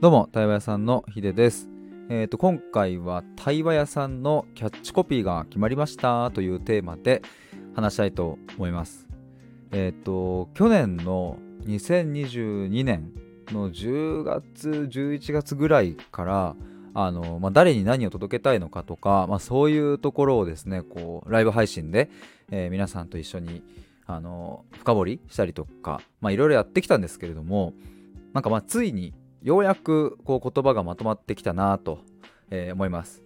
どうも、対話屋さんのヒデです。えっ、と、今回は対話屋さんのキャッチコピーが決まりましたというテーマで話したいと思います。えっ、と、去年の2022年の10月、11月ぐらいから、あのまあ、誰に何を届けたいのかとか、まあ、そういうところをですねこうライブ配信で、えー、皆さんと一緒にあの深掘りしたりとかいろいろやってきたんですけれどもなんかまあついにようやくこう言葉がまとまってきたなと、えー、思います。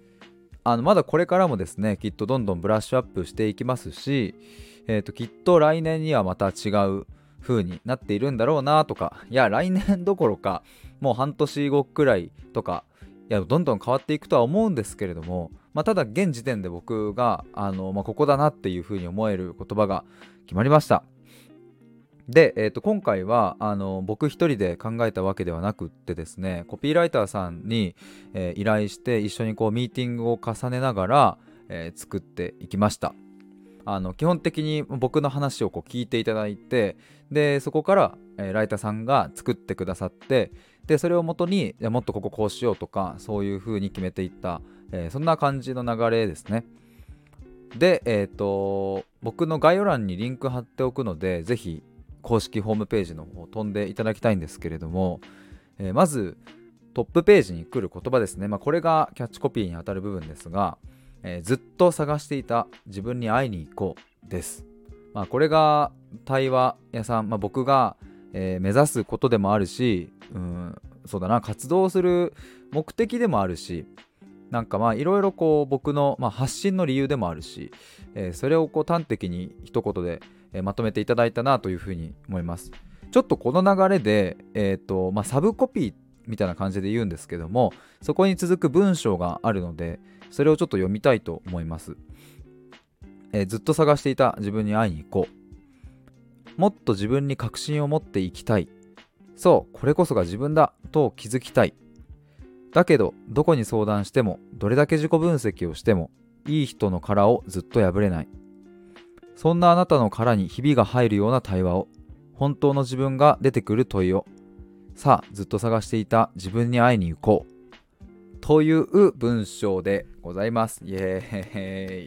あのまだこれからもですねきっとどんどんブラッシュアップしていきますし、えー、ときっと来年にはまた違う風になっているんだろうなとかいや来年どころかもう半年後くらいとかいやどんどん変わっていくとは思うんですけれども、まあ、ただ現時点で僕があの、まあ、ここだなっていう風に思える言葉が決まりました。で、えー、と今回はあの僕一人で考えたわけではなくってですねコピーライターさんに、えー、依頼して一緒にこうミーティングを重ねながら、えー、作っていきました。あの基本的に僕の話をこう聞いていただいてでそこから、えー、ライターさんが作ってくださってでそれをもとにもっとこここうしようとかそういう風に決めていった、えそんな感じの流れですね。でえっ、と僕の概要欄にリンク貼っておくのでぜひ公式ホームページの方飛んでいただきたいんですけれども、えー、まずトップページに来る言葉ですね、まあ、これがキャッチコピーにあたる部分ですが、えー、ずっと探していた自分に会いに行こうです、まあ、これが対話屋さん、まあ、僕が、えー、目指すことでもあるしうんそうだな活動する目的でもあるしなんかまあいろいろこう僕の、まあ、発信の理由でもあるし、えー、それをこう端的に一言でえまとめていただいたなというふうに思います。ちょっとこの流れで、えーとまあ、サブコピーみたいな感じで言うんですけどもそこに続く文章があるのでそれをちょっと読みたいと思います、えー、ずっと探していた自分に会いに行こう。もっと自分に確信を持っていきたい。そうこれこそが自分だと気づきたい。だけどどこに相談してもどれだけ自己分析をしてもいい人の殻をずっと破れない。そんなあなたの殻にひびが入るような対話を、本当の自分が出てくる問いを、さあ、ずっと探していた自分に会いに行こう。という文章でございます。イエーイ。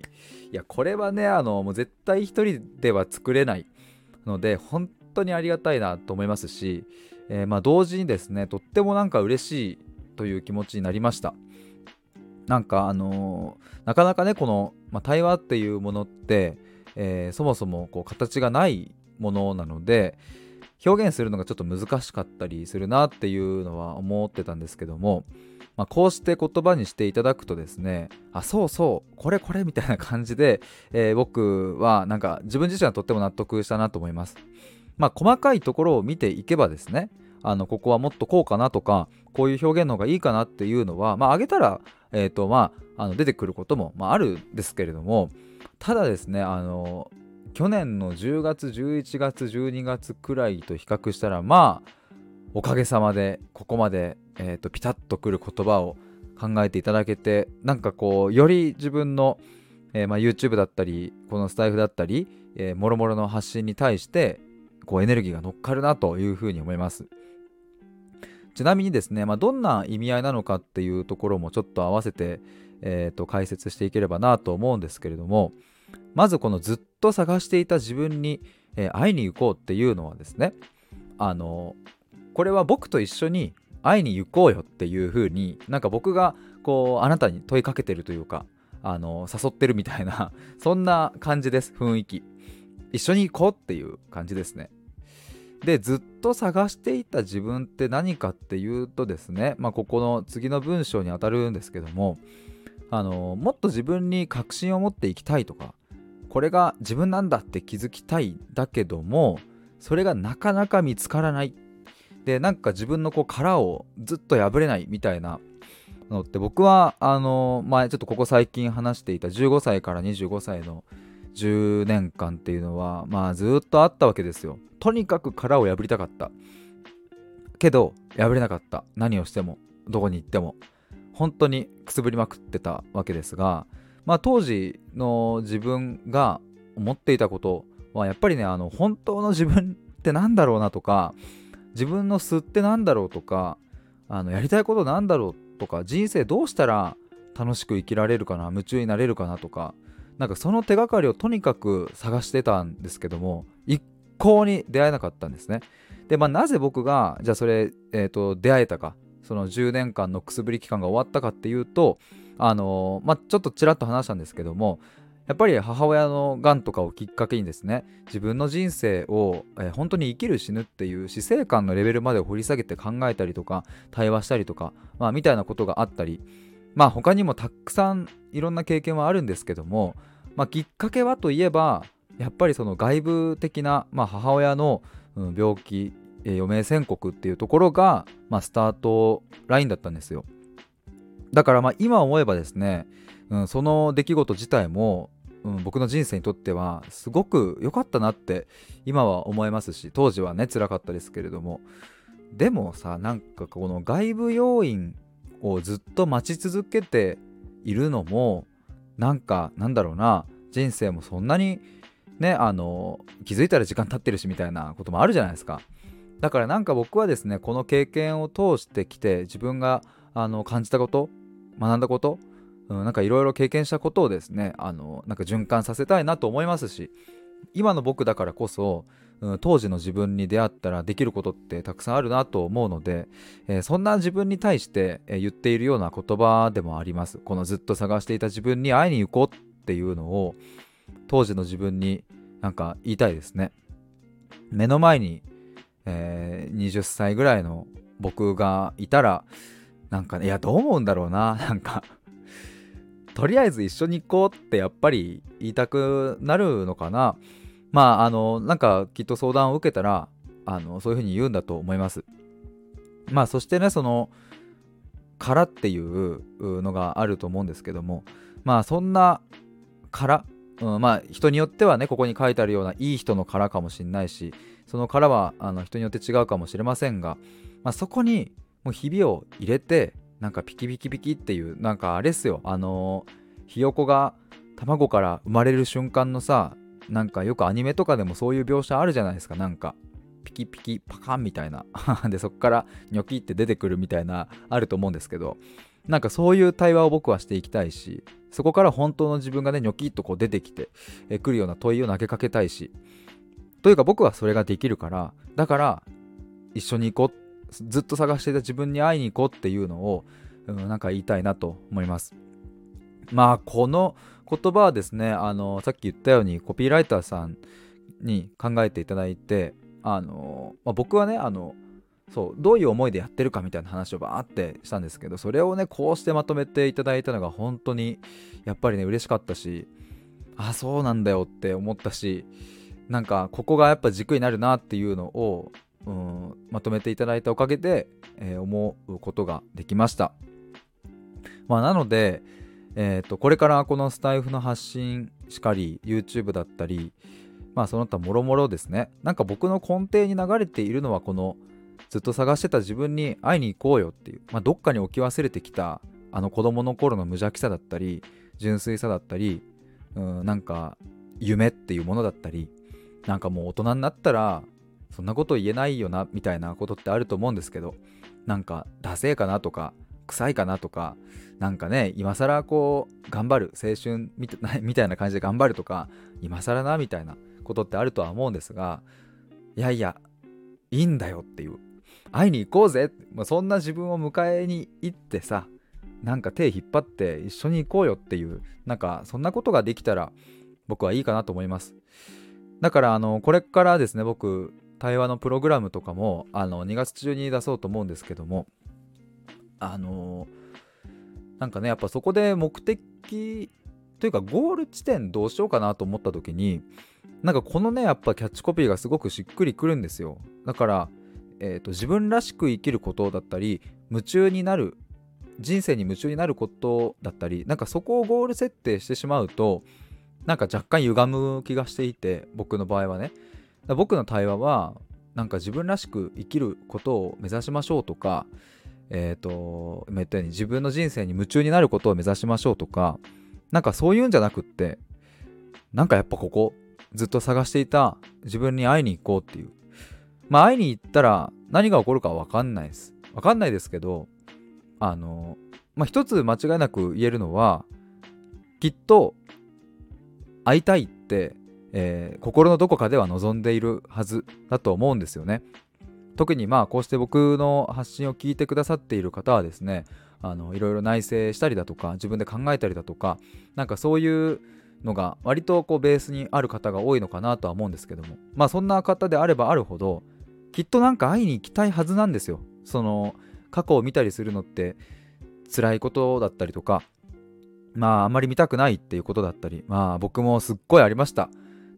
いや、これはね、あの、もう絶対一人では作れないので、本当にありがたいなと思いますし、えー、まあ同時にですね、とってもなんか嬉しいという気持ちになりました。なんかあのー、なかなかね、この、まあ、対話っていうものって、えー、そもそもこう形がないものなので表現するのがちょっと難しかったりするなっていうのは思ってたんですけども、まあ、こうして言葉にしていただくとですねあそうそうこれこれみたいな感じで、えー、僕はなんか自分自身はとっても納得したなと思います。まあ、細かいところを見ていけばですねあのここはもっとこうかなとかこういう表現の方がいいかなっていうのはまあ上げたら、えーとまあ、あの出てくることも、まあ、あるんですけれどもただですねあの去年の10月11月12月くらいと比較したらまあおかげさまでここまで、えーと、ピタッとくる言葉を考えていただけてなんかこうより自分の、えー、まあ、YouTube だったりこのスタイフだったり、えー、もろもろの発信に対してこうエネルギーが乗っかるなというふうに思います。ちなみにですね、まあ、どんな意味合いなのかっていうところもちょっと合わせて、えー、と解説していければなと思うんですけれどもまずこのずっと探していた自分に、えー、会いに行こうっていうのはですねあのこれは僕と一緒に会いに行こうよっていう風になんか僕がこうあなたに問いかけてるというかあの誘ってるみたいな そんな感じです雰囲気。一緒に行こうっていう感じですね。でずっと探していた自分って何かっていうとですねまあここの次の文章にあたるんですけどもあのもっと自分に確信を持っていきたいとかこれが自分なんだって気づきたいだけどもそれがなかなか見つからない。でなんか自分のこう殻をずっと破れないみたいなのって僕はあの前ちょっとここ最近話していた15歳から25歳の10年間っていうのはまあずっとあったわけですよ。とにかく殻を破りたかった。けど破れなかった。何をしてもどこに行っても。本当にくすぶりまくってたわけですが、まあ、当時の自分が思っていたことはやっぱりねあの本当の自分って何だろうなとか自分の素って何だろうとかあのやりたいことなんだろうとか人生どうしたら楽しく生きられるかな夢中になれるかなとかなんかその手がかりをとにかく探してたんですけども一向に出会えなかったんですね。でまあなぜ僕がじゃあそれ、えーと、出会えたかその10年間のくすぶり期間が終わったかっていうとあの、まあちょっとちらっと話したんですけどもやっぱり母親のがんとかをきっかけにですね自分の人生を、えー、本当に生きる死ぬっていう死生観のレベルまで掘り下げて考えたりとか対話したりとか、まあ、みたいなことがあったりまあ他にもたくさんいろんな経験はあるんですけども、まあ、きっかけはといえばやっぱりその外部的な、まあ、母親の、病気、えー、余命宣告っていうところが、まあ、スタートラインだったんですよ。だからまあ今思えばですね、うん、その出来事自体も、うん、僕の人生にとってはすごく良かったなって今は思えますし当時はね辛かったですけれども。でもさなんかこの外部要因をずっと待ち続けているのもなんかなんだろうな人生もそんなにねあの気づいたら時間経ってるしみたいなこともあるじゃないですか。だからなんか僕はですねこの経験を通してきて自分があの感じたこと学んだこと、うん、なんかいろいろ経験したことをですねあのなんか循環させたいなと思いますし今の僕だからこそうん、当時の自分に出会ったらできることってたくさんあるなと思うので、えー、そんな自分に対して、え言っているような言葉でもあります。このずっと探していた自分に会いに行こうっていうのを当時の自分になんか言いたいですね。目の前に、えー、20歳ぐらいの僕がいたらなんかねいやどう思うんだろうな。なんかとりあえず一緒に行こうってやっぱり言いたくなるのかな。まああのなんかきっと相談を受けたらあのそういうふうに言うんだと思います。まあそしてねその殻っていうのがあると思うんですけども。まあそんな殻、うん、まあ人によってはねここに書いてあるようないい人の殻かもしれないしその殻はあの人によって違うかもしれませんが、まあ、そこにもうひびを入れてなんかピキピキピキっていうなんかあれっすよ。あのひよこが卵から生まれる瞬間のさなんかよくアニメとかでもそういう描写あるじゃないですか。なんかピキピキパカンみたいな。でそっからニョキって出てくるみたいなあると思うんですけど。なんかそういう対話を僕はしていきたいしそこから本当の自分がねニョキッとこう出てきてえくるような問いを投げかけたいし。というか僕はそれができるからだから一緒に行こうずっと探していた自分に会いに行こうっていうのを、うん、なんか言いたいなと思います。まあこの言葉はですねあのさっき言ったようにコピーライターさんに考えていただいてあの、まあ、僕はねあのそうどういう思いでやってるかみたいな話をバーってしたんですけどそれをねこうしてまとめていただいたのが本当にやっぱりね嬉しかったしあそうなんだよって思ったしなんかここがやっぱ軸になるなっていうのを、うん、まとめていただいたおかげで、えー、思うことができました。まあ、なので、えーと、これからこのスタイフの発信しかり YouTube だったりまあその他もろもろですねなんか僕の根底に流れているのはこのずっと探してた自分に会いに行こうよっていう、まあ、どっかに置き忘れてきたあの子供の頃の無邪気さだったり純粋さだったりうんなんか夢っていうものだったりなんかもう大人になったらそんなこと言えないよなみたいなことってあると思うんですけどなんかダセーかなとか臭いかなとかなんかね今更こう頑張る青春みたいな感じで頑張るとか今更なみたいなことってあるとは思うんですがいやいやいいんだよっていう。会いに行こうぜ、まあ、そんな自分を迎えに行ってさなんか手引っ張って一緒に行こうよっていうなんかそんなことができたら僕はいいかなと思います。だからあのこれからですね僕対話のプログラムとかもあの2月中に出そうと思うんですけどもあのなんかねやっぱそこで目的というかゴール地点どうしようかなと思った時になんかこのねやっぱキャッチコピーがすごくしっくりくるんですよ。だから、えーと、自分らしく生きることだったり夢中になる人生に夢中になることだったりなんかそこをゴール設定してしまうとなんか若干歪む気がしていて僕の場合はね。僕の対話はなんか自分らしく生きることを目指しましょうとかえっ、ー、と、今言ったように自分の人生に夢中になることを目指しましょうとか、なんかそういうんじゃなくって、なんかやっぱここ、ずっと探していた自分に会いに行こうっていう。まあ会いに行ったら何が起こるかわかんないです。分かんないですけどあのまあ一つ間違いなく言えるのはきっと会いたいって、えー、心のどこかでは望んでいるはずだと思うんですよね。特にまあこうして僕の発信を聞いてくださっている方はですねあのいろいろ内省したりだとか自分で考えたりだとかなんかそういうのが割とこうベースにある方が多いのかなとは思うんですけども。まあそんな方であればあるほどきっとなんか会いに行きたいはずなんですよ。その過去を見たりするのって辛いことだったりとかまああんまり見たくないっていうことだったりまあ僕もすっごいありました。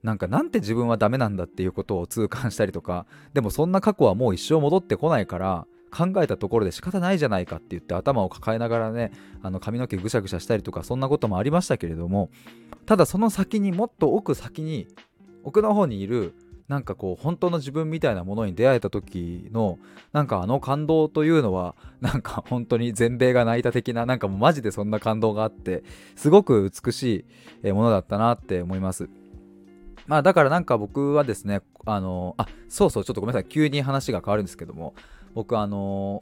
なんかなんて自分はダメなんだっていうことを痛感したりとかでもそんな過去はもう一生戻ってこないから考えたところで仕方ないじゃないかって言って頭を抱えながらねあの髪の毛ぐしゃぐしゃしたりとかそんなこともありましたけれどもただその先にもっと奥先に奥の方にいるなんかこう本当の自分みたいなものに出会えた時のなんかあの感動というのはなんか本当に全米が泣いた的ななんかもうマジでそんな感動があってすごく美しいものだったなって思います。まあだからなんか僕はですねあのあそうそうちょっとごめんなさい。急に話が変わるんですけども僕あの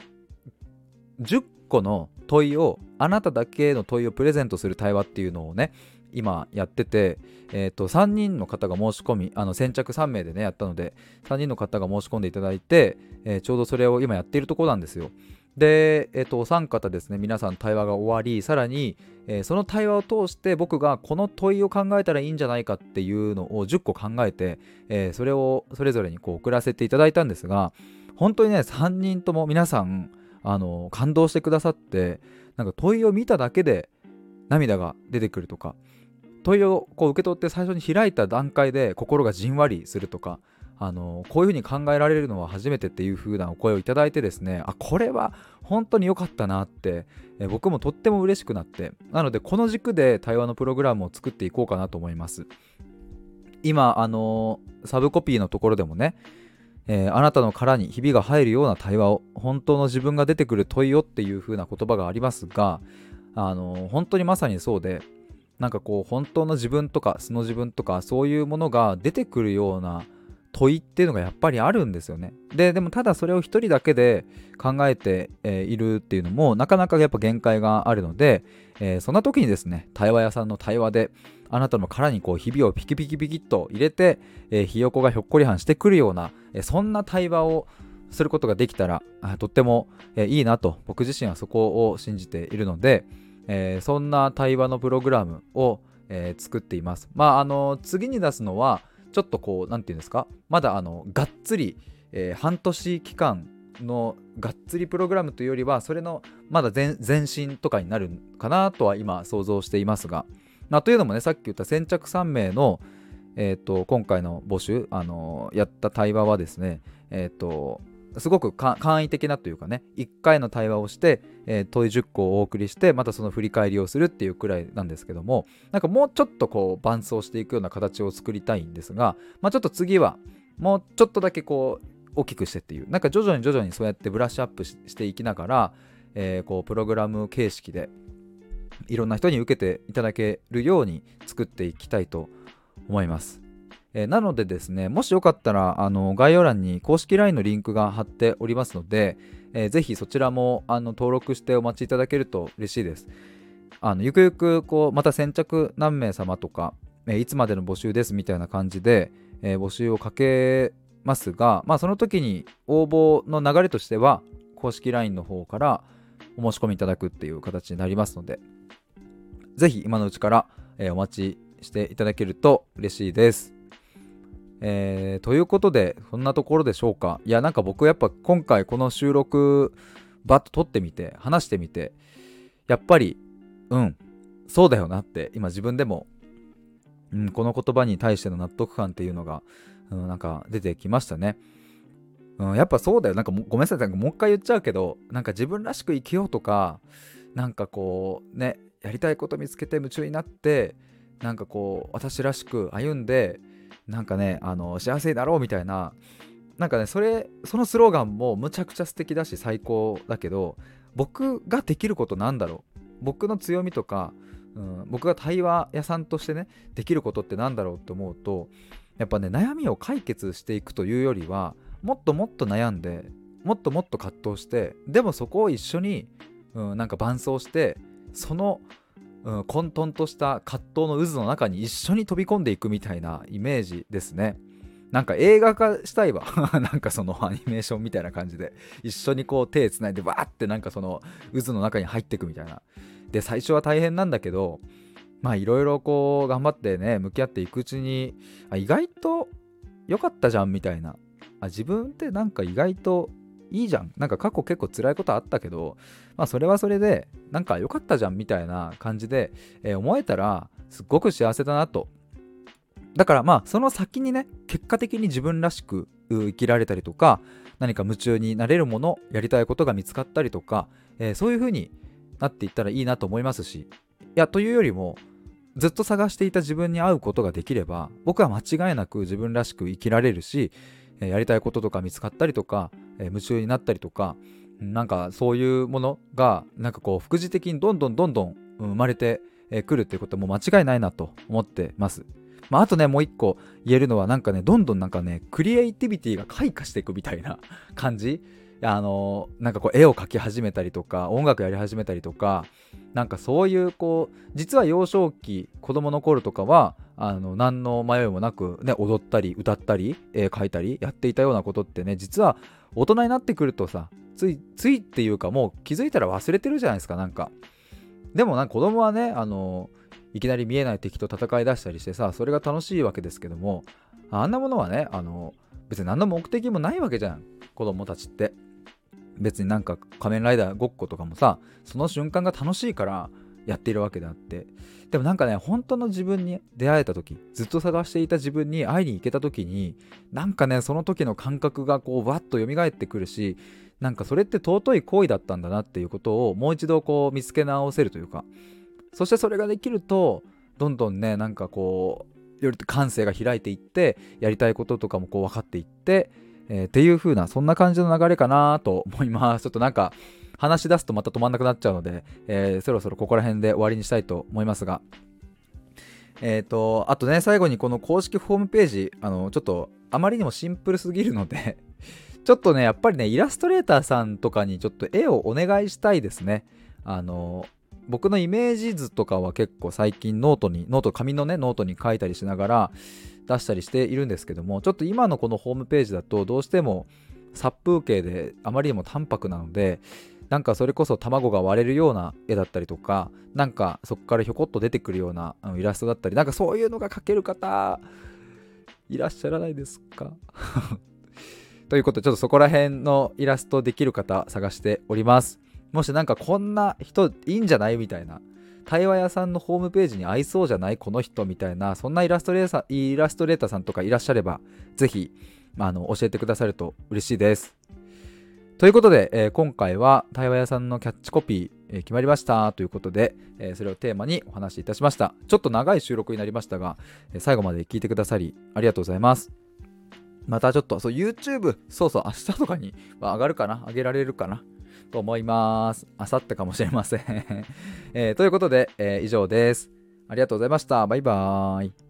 10個の問いをあなただけの問いをプレゼントする対話っていうのをね今やってて、えー、と3人の方が申し込みあの先着3名でねやったので3人の方が申し込んでいただいて、えー、ちょうどそれを今やっているところなんですよ。で、えー、とお三方ですね皆さん対話が終わりさらに、えー、その対話を通して僕がこの問いを考えたらいいんじゃないかっていうのを10個考えて、えー、それをそれぞれにこう送らせていただいたんですが本当にね3人とも皆さんあの感動してくださってなんか問いを見ただけで涙が出てくるとか問いをこう受け取って最初に開いた段階で心がじんわりするとかあのこういうふうに考えられるのは初めてっていう風なお声をいただいてですねあこれは本当に良かったなって、え僕もとっても嬉しくなってなのでこの軸で対話のプログラムを作っていこうかなと思います。今あのサブコピーのところでもねえー、あなたの殻にひびが入るような対話を本当の自分が出てくる問いよっていう風な言葉がありますがあの本当にまさにそうでなんかこう本当の自分とか素の自分とかそういうものが出てくるような問いっていうのがやっぱりあるんですよね。ででもただそれを一人だけで考えて、えー、いるっていうのもなかなかやっぱ限界があるので、えー、そんな時にですね対話屋さんの対話であなたの殻にこうひびをピキピキピキッと入れて、えー、ひよこがひょっこりはんしてくるような、えー、そんな対話をすることができたらあとっても、えー、いいなと僕自身はそこを信じているので、えー、そんな対話のプログラムを、えー、作っています。まああの次に出すのはちょっとこう何て言うんですか？まだあのがっつり、えー、半年期間のがっつりプログラムというよりはそれのまだ前身とかになるかなとは今想像していますが、まあ、というのもねさっき言った先着3名の、えーと、今回の募集、あのー、やった対話はですねえっ、ー、とすごく簡易的なというかね1回の対話をして、えー、問い10個をお送りしてまたその振り返りをするっていうくらいなんですけどもなんかもうちょっとこう伴走していくような形を作りたいんですが、まあ、ちょっと次はもうちょっとだけこう大きくしてっていうなんか徐々に徐々にそうやってブラッシュアップしていきながら、えー、こうプログラム形式でいろんな人に受けていただけるように作っていきたいと思います。えー、なのでですね、もしよかったらあの概要欄に公式 LINE のリンクが貼っておりますので、えー、ぜひそちらもあの登録してお待ちいただけると嬉しいです。あのゆくゆくこうまた先着何名様とか、えー、いつまでの募集ですみたいな感じで、えー、募集をかけますが、まあ、その時に応募の流れとしては公式 LINE の方からお申し込みいただくっていう形になりますので、ぜひ今のうちから、え、お待ちしていただけると嬉しいです。えー、ということで、そんなところでしょうか。いや、なんか僕やっぱ今回この収録、バッと撮ってみて、話してみて、やっぱり、うん、そうだよなって、今自分でも、うん、この言葉に対しての納得感っていうのが、うん、なんか出てきましたね。うん、やっぱそうだよ。なんかごめんなさい。なんかもう一回言っちゃうけど、なんか自分らしく生きようとか、なんかこう、ね、やりたいこと見つけて夢中になって、なんかこう、私らしく歩んで、なんかねあの幸せだろうみたいななんかねそれそのスローガンもむちゃくちゃ素敵だし最高だけど僕ができることなんだろう？僕の強みとか、うん、僕が対話屋さんとしてねできることってなんだろうって思うとやっぱね悩みを解決していくというよりはもっともっと悩んでもっともっと葛藤してでもそこを一緒に、うん、なんか伴走してその、うん、混沌とした葛藤の渦の中に一緒に飛び込んでいくみたいなイメージですね。なんか映画化したいわ。なんかそのアニメーションみたいな感じで一緒にこう手つないでわーってなんかその渦の中に入っていくみたいな。で最初は大変なんだけどまあいろいろこう頑張ってね向き合っていくうちにあ意外と良かったじゃんみたいな。あ自分ってなんか意外といいじゃん。なんか過去結構辛いことあったけどまあそれはそれでなんか良かったじゃんみたいな感じで、えー、思えたらすっごく幸せだなと。だからまあその先にね結果的に自分らしく生きられたりとか何か夢中になれるものやりたいことが見つかったりとか、えー、そういう風になっていったらいいなと思いますし。いやというよりもずっと探していた自分に合うことができれば僕は間違いなく自分らしく生きられるし、やりたいこととか見つかったりとか、え、夢中になったりとかなんかそういうものがなんかこう副次的にどんどんどんどん生まれてくるっていうことも間違いないなと思ってます。まあ、あとね、もう一個言えるのは、なんかね、どんどんなんかね、クリエイティビティが開花していくみたいな 感じ。あのなんかこう絵を描き始めたりとか音楽やり始めたりとかなんかそういうこう実は幼少期子供の頃とかはあの何の迷いもなく、ね、踊ったり歌ったり絵描いたりやっていたようなことってね実は大人になってくるとさついついっていうかもう気づいたら忘れてるじゃないですかなんか。でもなんか子供はねあのいきなり見えない敵と戦い出したりしてさそれが楽しいわけですけどもあんなものはねあの別に何の目的もないわけじゃん子供たちって。別になんか仮面ライダーごっことかもさその瞬間が楽しいからやっているわけであって。でもなんかね本当の自分に出会えた時ずっと探していた自分に会いに行けた時になんかねその時の感覚がこうわっと蘇ってくるしなんかそれって尊い行為だったんだなっていうことをもう一度こう見つけ直せるというか。そしてそれができるとどんどんねなんかこうより感性が開いていってやりたいこととかもこう分かっていって、えー、っていう風なそんな感じの流れかなと思います。ちょっとなんか話し出すとまた止まんなくなっちゃうので、えー、そろそろここら辺で終わりにしたいと思いますが。えっ、ー、とあとね最後にこの公式ホームページあのちょっとあまりにもシンプルすぎるので ちょっとねやっぱりねイラストレーターさんとかにちょっと絵をお願いしたいですね。あの僕のイメージ図とかは結構最近ノートにノート紙のねノートに書いたりしながら出したりしているんですけどもちょっと今のこのホームページだとどうしても殺風景であまりにも淡白なのでなんかそれこそ卵が割れるような絵だったりとかなんかそこからひょこっと出てくるようなイラストだったりなんかそういうのが描ける方いらっしゃらないですか？ということでちょっとそこら辺のイラストできる方探しております。もしなんかこんな人いいんじゃないみたいな。対話屋さんのホームページに合いそうじゃないこの人みたいな。そんなイラストレーターイラストレーターさんとかいらっしゃればぜひ、あ、の教えてくださると嬉しいです。ということで、えー、今回は対話屋さんのキャッチコピー、えー、決まりました。ということで、えー、それをテーマにお話しいたしました。ちょっと長い収録になりましたが、え最後まで聞いてくださりありがとうございます。またちょっとそう YouTube そうそう明日とかには上がるかな？上げられるかな？と思います。あさってかもしれません えー、ということで、えー、以上です。ありがとうございました。バイバーイ。